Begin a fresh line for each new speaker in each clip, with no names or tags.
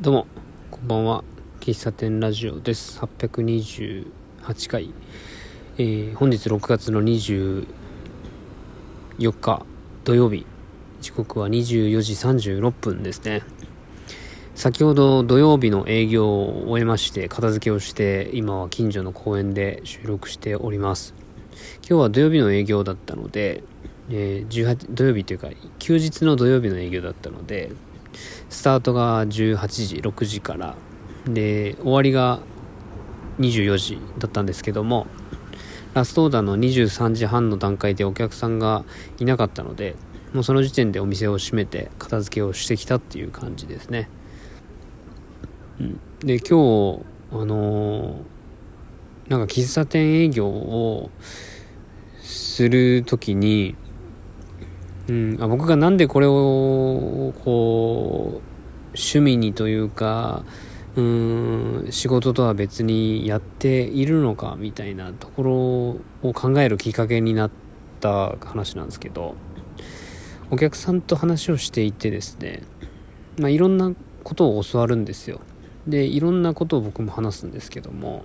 どうも、こんばんは。喫茶店ラジオです。828回。えー、本日6月の24日土曜日。時刻は24時36分ですね。先ほど土曜日の営業を終えまして、片付けをして、今は近所の公園で収録しております。今日は土曜日の営業だったので、えー、18土曜日というか、休日の土曜日の営業だったので、スタートが18時6時から。で終わりが24時だったんですけどもラストオーダーの23時半の段階でお客さんがいなかったのでもうその時点でお店を閉めて片付けをしてきたっていう感じですね、うん、で今日あのー、なんか喫茶店営業をする時にうん、あ僕がなんでこれをこう趣味にというかうん仕事とは別にやっているのかみたいなところを考えるきっかけになった話なんですけどお客さんと話をしていてですね、まあ、いろんなことを教わるんですよ。でいろんなことを僕も話すんですけども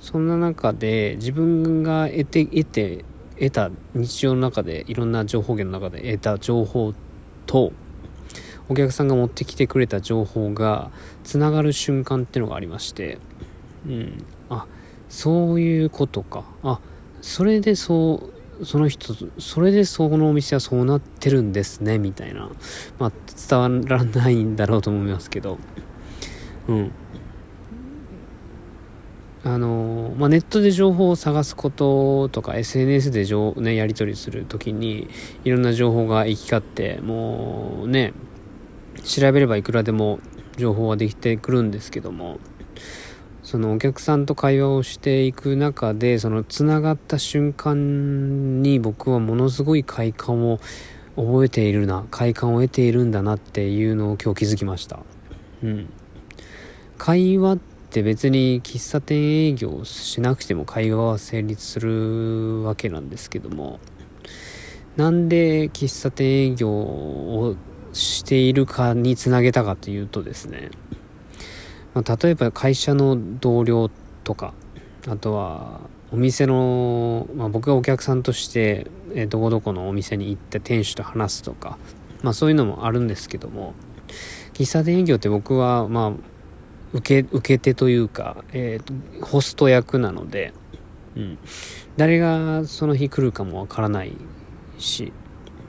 そんな中で自分が得て得て得た日常の中でいろんな情報源の中で得た情報とお客さんが持ってきてくれた情報がつながる瞬間っていうのがありましてうん。あそういうことか。あそれでそうその人それでそのお店はそうなってるんですねみたいな。まあ伝わらないんだろうと思いますけど。うん。あのまあ、ネットで情報を探すこととか SNS で情、ね、やり取りする時にいろんな情報が行き交ってもうね調べればいくらでも情報はできてくるんですけどもそのお客さんと会話をしていく中でそのつながった瞬間に僕はものすごい快感を覚えているな快感を得ているんだなっていうのを今日気づきました。うん。会話って別に喫茶店営業しなくても会話は成立するわけなんですけども。なんで喫茶店営業をしているかにつなげたかというとですね、まあ、例えば会社の同僚とかあとはお店の、まあ、僕がお客さんとして、えどこどこのお店に行って店主と話すとか、まあ、そういうのもあるんですけども。喫茶店営業って僕はまあ受け、受け手というか、えー、ホスト役なので、うん。誰がその日来るかもわからないし、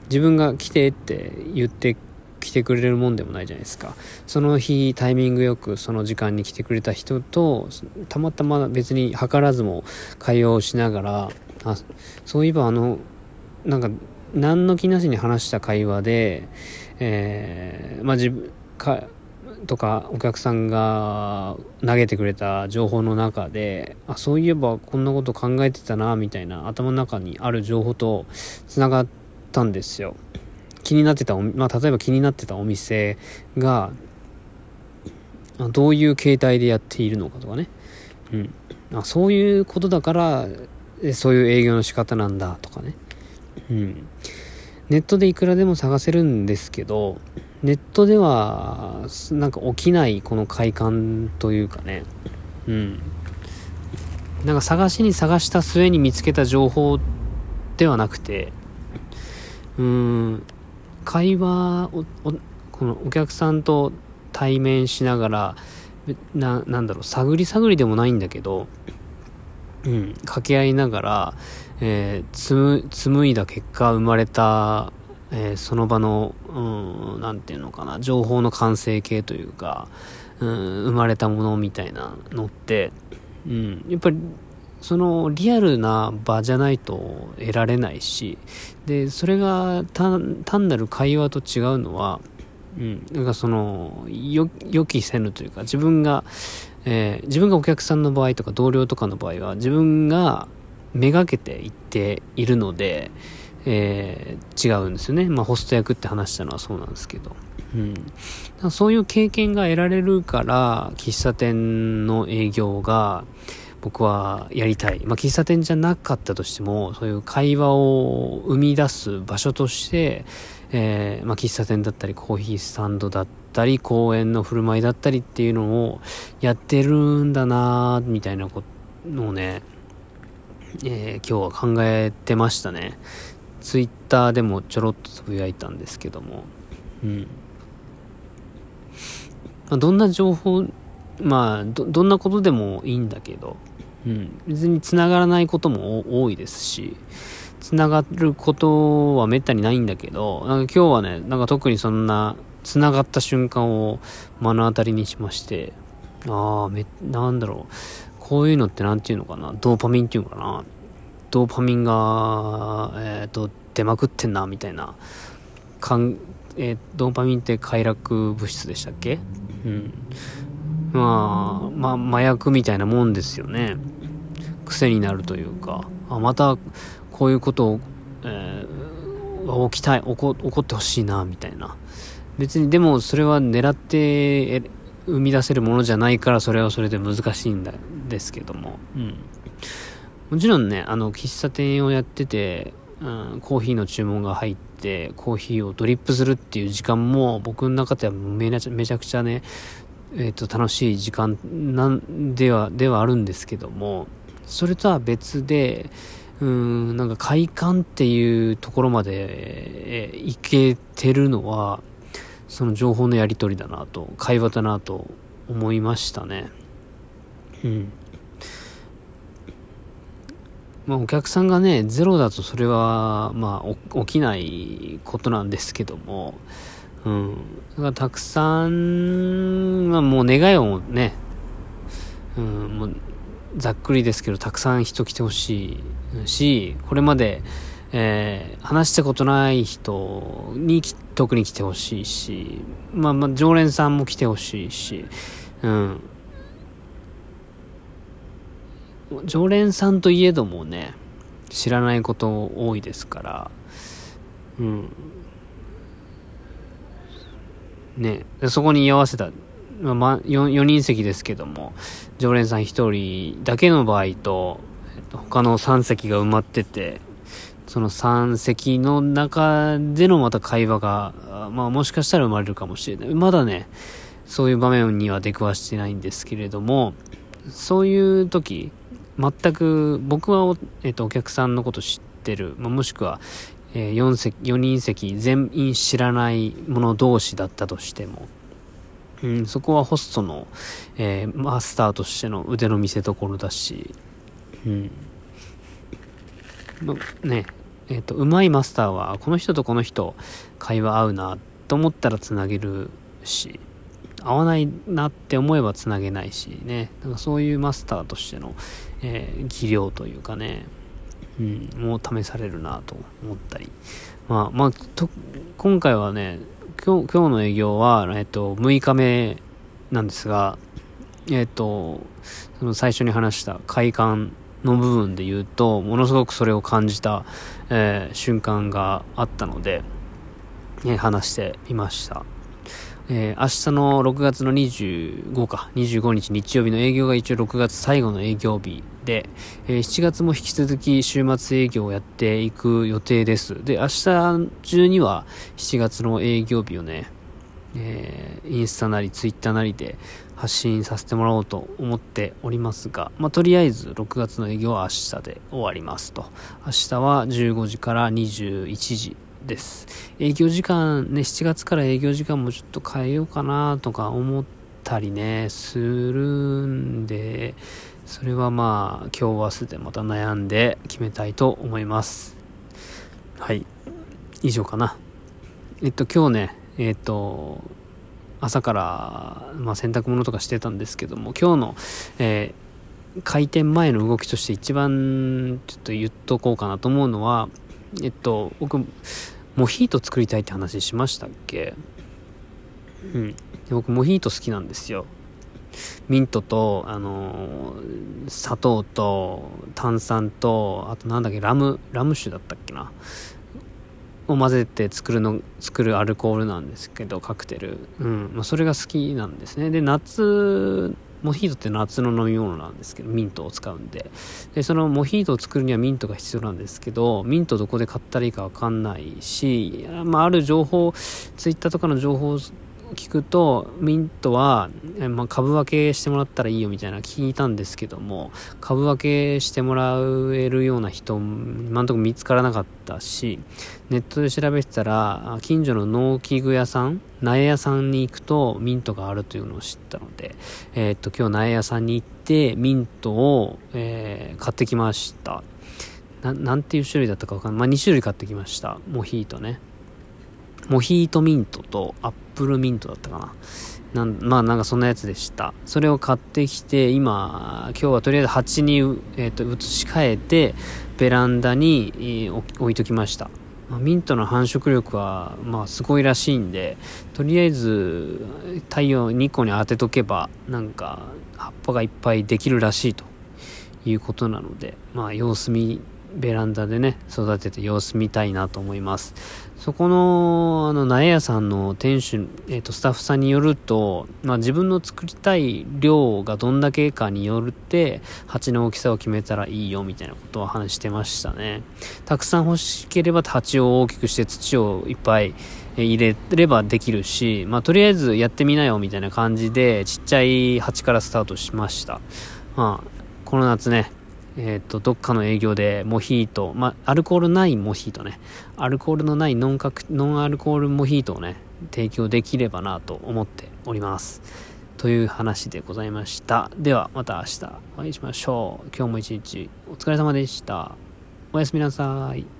自分が来てって言って来てくれるもんでもないじゃないですか。その日タイミングよくその時間に来てくれた人と、たまたま別に図らずも会話をしながら、あ、そういえばあの、なんか、何の気なしに話した会話で、えー、まあ自分、か、とかお客さんが投げてくれた情報の中であそういえばこんなこと考えてたなみたいな頭の中にある情報とつながったんですよ。気になってたまあ、例えば気になってたお店がどういう形態でやっているのかとかね、うん、あそういうことだからそういう営業の仕方なんだとかね、うん、ネットでいくらでも探せるんですけどネットではなんか起きないこの快感というかね。うん。なんか探しに探した末に見つけた情報ではなくてうん。会話をこのお客さんと対面しながらななんだろう探り探りでもないんだけどうん。掛け合いながら、えー、紡いだ結果生まれたえー、その場の、うん、なんていうのかな、情報の完成形というか、うん、生まれたものみたいなのって、うん、やっぱり、そのリアルな場じゃないと得られないし、で、それが単なる会話と違うのは、うん、なんかその、予期せぬというか、自分が、えー、自分がお客さんの場合とか同僚とかの場合は、自分がめがけていっているので、えー、違うんですよね。まあ、ホスト役って話したのはそうなんですけど。うん。そういう経験が得られるから、喫茶店の営業が、僕はやりたい。まあ、喫茶店じゃなかったとしても、そういう会話を生み出す場所として、えー、まあ、喫茶店だったり、コーヒースタンドだったり、公園の振る舞いだったりっていうのをやってるんだなみたいなことをね、えー、今日は考えてましたね。ツイッターでもちょろっとつぶやいたんですけども、うん。まあ、どんな情報、まあど、どんなことでもいいんだけど、うん、別に繋がらないことも多いですし、繋がることはめったにないんだけど、なんか今日はね、なんか特にそんな繋がった瞬間を目の当たりにしまして、ああ、め、なんだろう。こういうのって何て言うのかな。ドーパミンっていうのかな。ドーパミンが、え、ー、と、出まくってんな、みたいな。かん、えー、ドーパミンって快楽物質でしたっけ？うん。まあ、ま、麻薬みたいなもんですよね。癖になるというか、あ、また、こういうことを、えー、起きたい、起こ起こってほしいな、みたいな。別に、でもそれは狙って生み出せるものじゃないから、それはそれで難しいんだ、ですけども。うん。もちろんね、あの、喫茶店をやってて、うん、コーヒーの注文が入って、コーヒーをドリップするっていう時間も、僕の中ではめちゃくちゃね、えっ、ー、と、楽しい時間なんでは、ではあるんですけども、それとは別で、うん、なんか快感っていうところまで、えいけてるのは、その情報のやり取りだなと、会話だなと思いましたね。うん。まあお客さんがね、ゼロだとそれは、まあ起きないことなんですけども、うん。だたくさん、まあもう願いをね、うん、もうざっくりですけど、たくさん人来てほしいし、これまで、えー、話したことない人に特に来てほしいし、まあまあ、常連さんも来てほしいし、うん。常連さんといえどもね、知らないこと多いですから、うん。ね、そこに居合わせたまあ、4, 人席ですけども、常連さん1人だけの場合と、えっと、他の3席が埋まってて、その3席の中でのまた会話が、まあもしかしたら生まれるかもしれない。まだね、そういう場面には出くわしてないんですけれども、そういう時、全く僕はお,、えっと、お客さんのこと知ってる、まあ、もしくは、えー、4, 席4人席全員知らない者同士だったとしても、うん、そこはホストの、えー、マスターとしての腕の見せ所だし、うん。ま、ね、えっ、と、うまいマスターは、この人とこの人、会話合うな、と思ったら繋げるし、合わないなって思えば繋げないしね、なんかそういうマスターとしての、えー、技量というかね、うん、もう試されるなと思ったり。まあ、まあ、今回はね、今日、今日の営業は、えっと、6日目なんですが、えっと、その最初に話した快感の部分で言うと、ものすごくそれを感じた、えー、瞬間があったので、えー、話してみました。えー、明日の6月の25か、25日日曜日の営業が一応6月最後の営業日で、えー、7月も引き続き週末営業をやっていく予定です。で、明日中には7月の営業日をね、えー、インスタなりツイッターなりで発信させてもらおうと思っておりますが、まあ、とりあえず6月の営業は明日で終わりますと。明日は15時から21時です。営業時間ね、7月から営業時間もちょっと変えようかなとか思ったりね、するんで、それはまあ、今日明日でまた悩んで決めたいと思います。はい。以上かな。えっと、今日ね、えっと、朝から、まあ、洗濯物とかしてたんですけども、今日の、えー、開店前の動きとして一番ちょっと言っとこうかなと思うのは、えっと、僕、モヒート作りたいって話しましたっけ？うん。僕、モヒート好きなんですよ。ミントと、あのー、砂糖と、炭酸と、あとなんだっけ、ラム、ラム酒だったっけな？を混ぜて作るの、作るアルコールなんですけど、カクテル。うん。まあ、それが好きなんですね。で、夏モヒートって夏の飲み物なんですけど、ミントを使うんで。で、そのモヒートを作るにはミントが必要なんですけど、ミントどこで買ったらいいかわかんないし、まあ、ある情報、ツイッターとかの情報聞くと、ミントは、まあ、株分けしてもらったらいいよみたいな聞いたんですけども、株分けしてもらえるような人、今んとこ見つからなかったし、ネットで調べてたら、近所の農機具屋さん、苗屋さんに行くとミントがあるというのを知ったので、えー、っと、今日苗屋さんに行って、ミントを、えー、買ってきました。ななんていう種類だったかわかんない。まあ、2種類買ってきました。モヒートね。モヒートミントとアップルミントだったかな。なんまあなんかそんなやつでした。それを買ってきて、今、今日はとりあえず鉢に、えーと、移し替えて、ベランダに、えー、置いときました。ま、ミントの繁殖力は、まあすごいらしいんで、とりあえず太陽2個に当てとけば、なんか葉っぱがいっぱいできるらしいということなので、まあ様子見ベランダでね、育てて様子見たいなと思います。そこの、あの、苗屋さんの店主、えっ、ー、と、スタッフさんによると、まあ、自分の作りたい量がどんだけかによるって、鉢の大きさを決めたらいいよ、みたいなことを話してましたね。たくさん欲しければ鉢を大きくして土をいっぱい入れればできるし、まあ、とりあえずやってみなよ、みたいな感じで、ちっちゃい鉢からスタートしました。まあ、この夏ね、えっ、ー、と、どっかの営業でモヒート、まあ、アルコールないモヒートね、アルコールのないノンカノンアルコールモヒートをね、提供できればなと思っております。という話でございました。では、また明日お会いしましょう。今日も一日お疲れ様でした。おやすみなさい。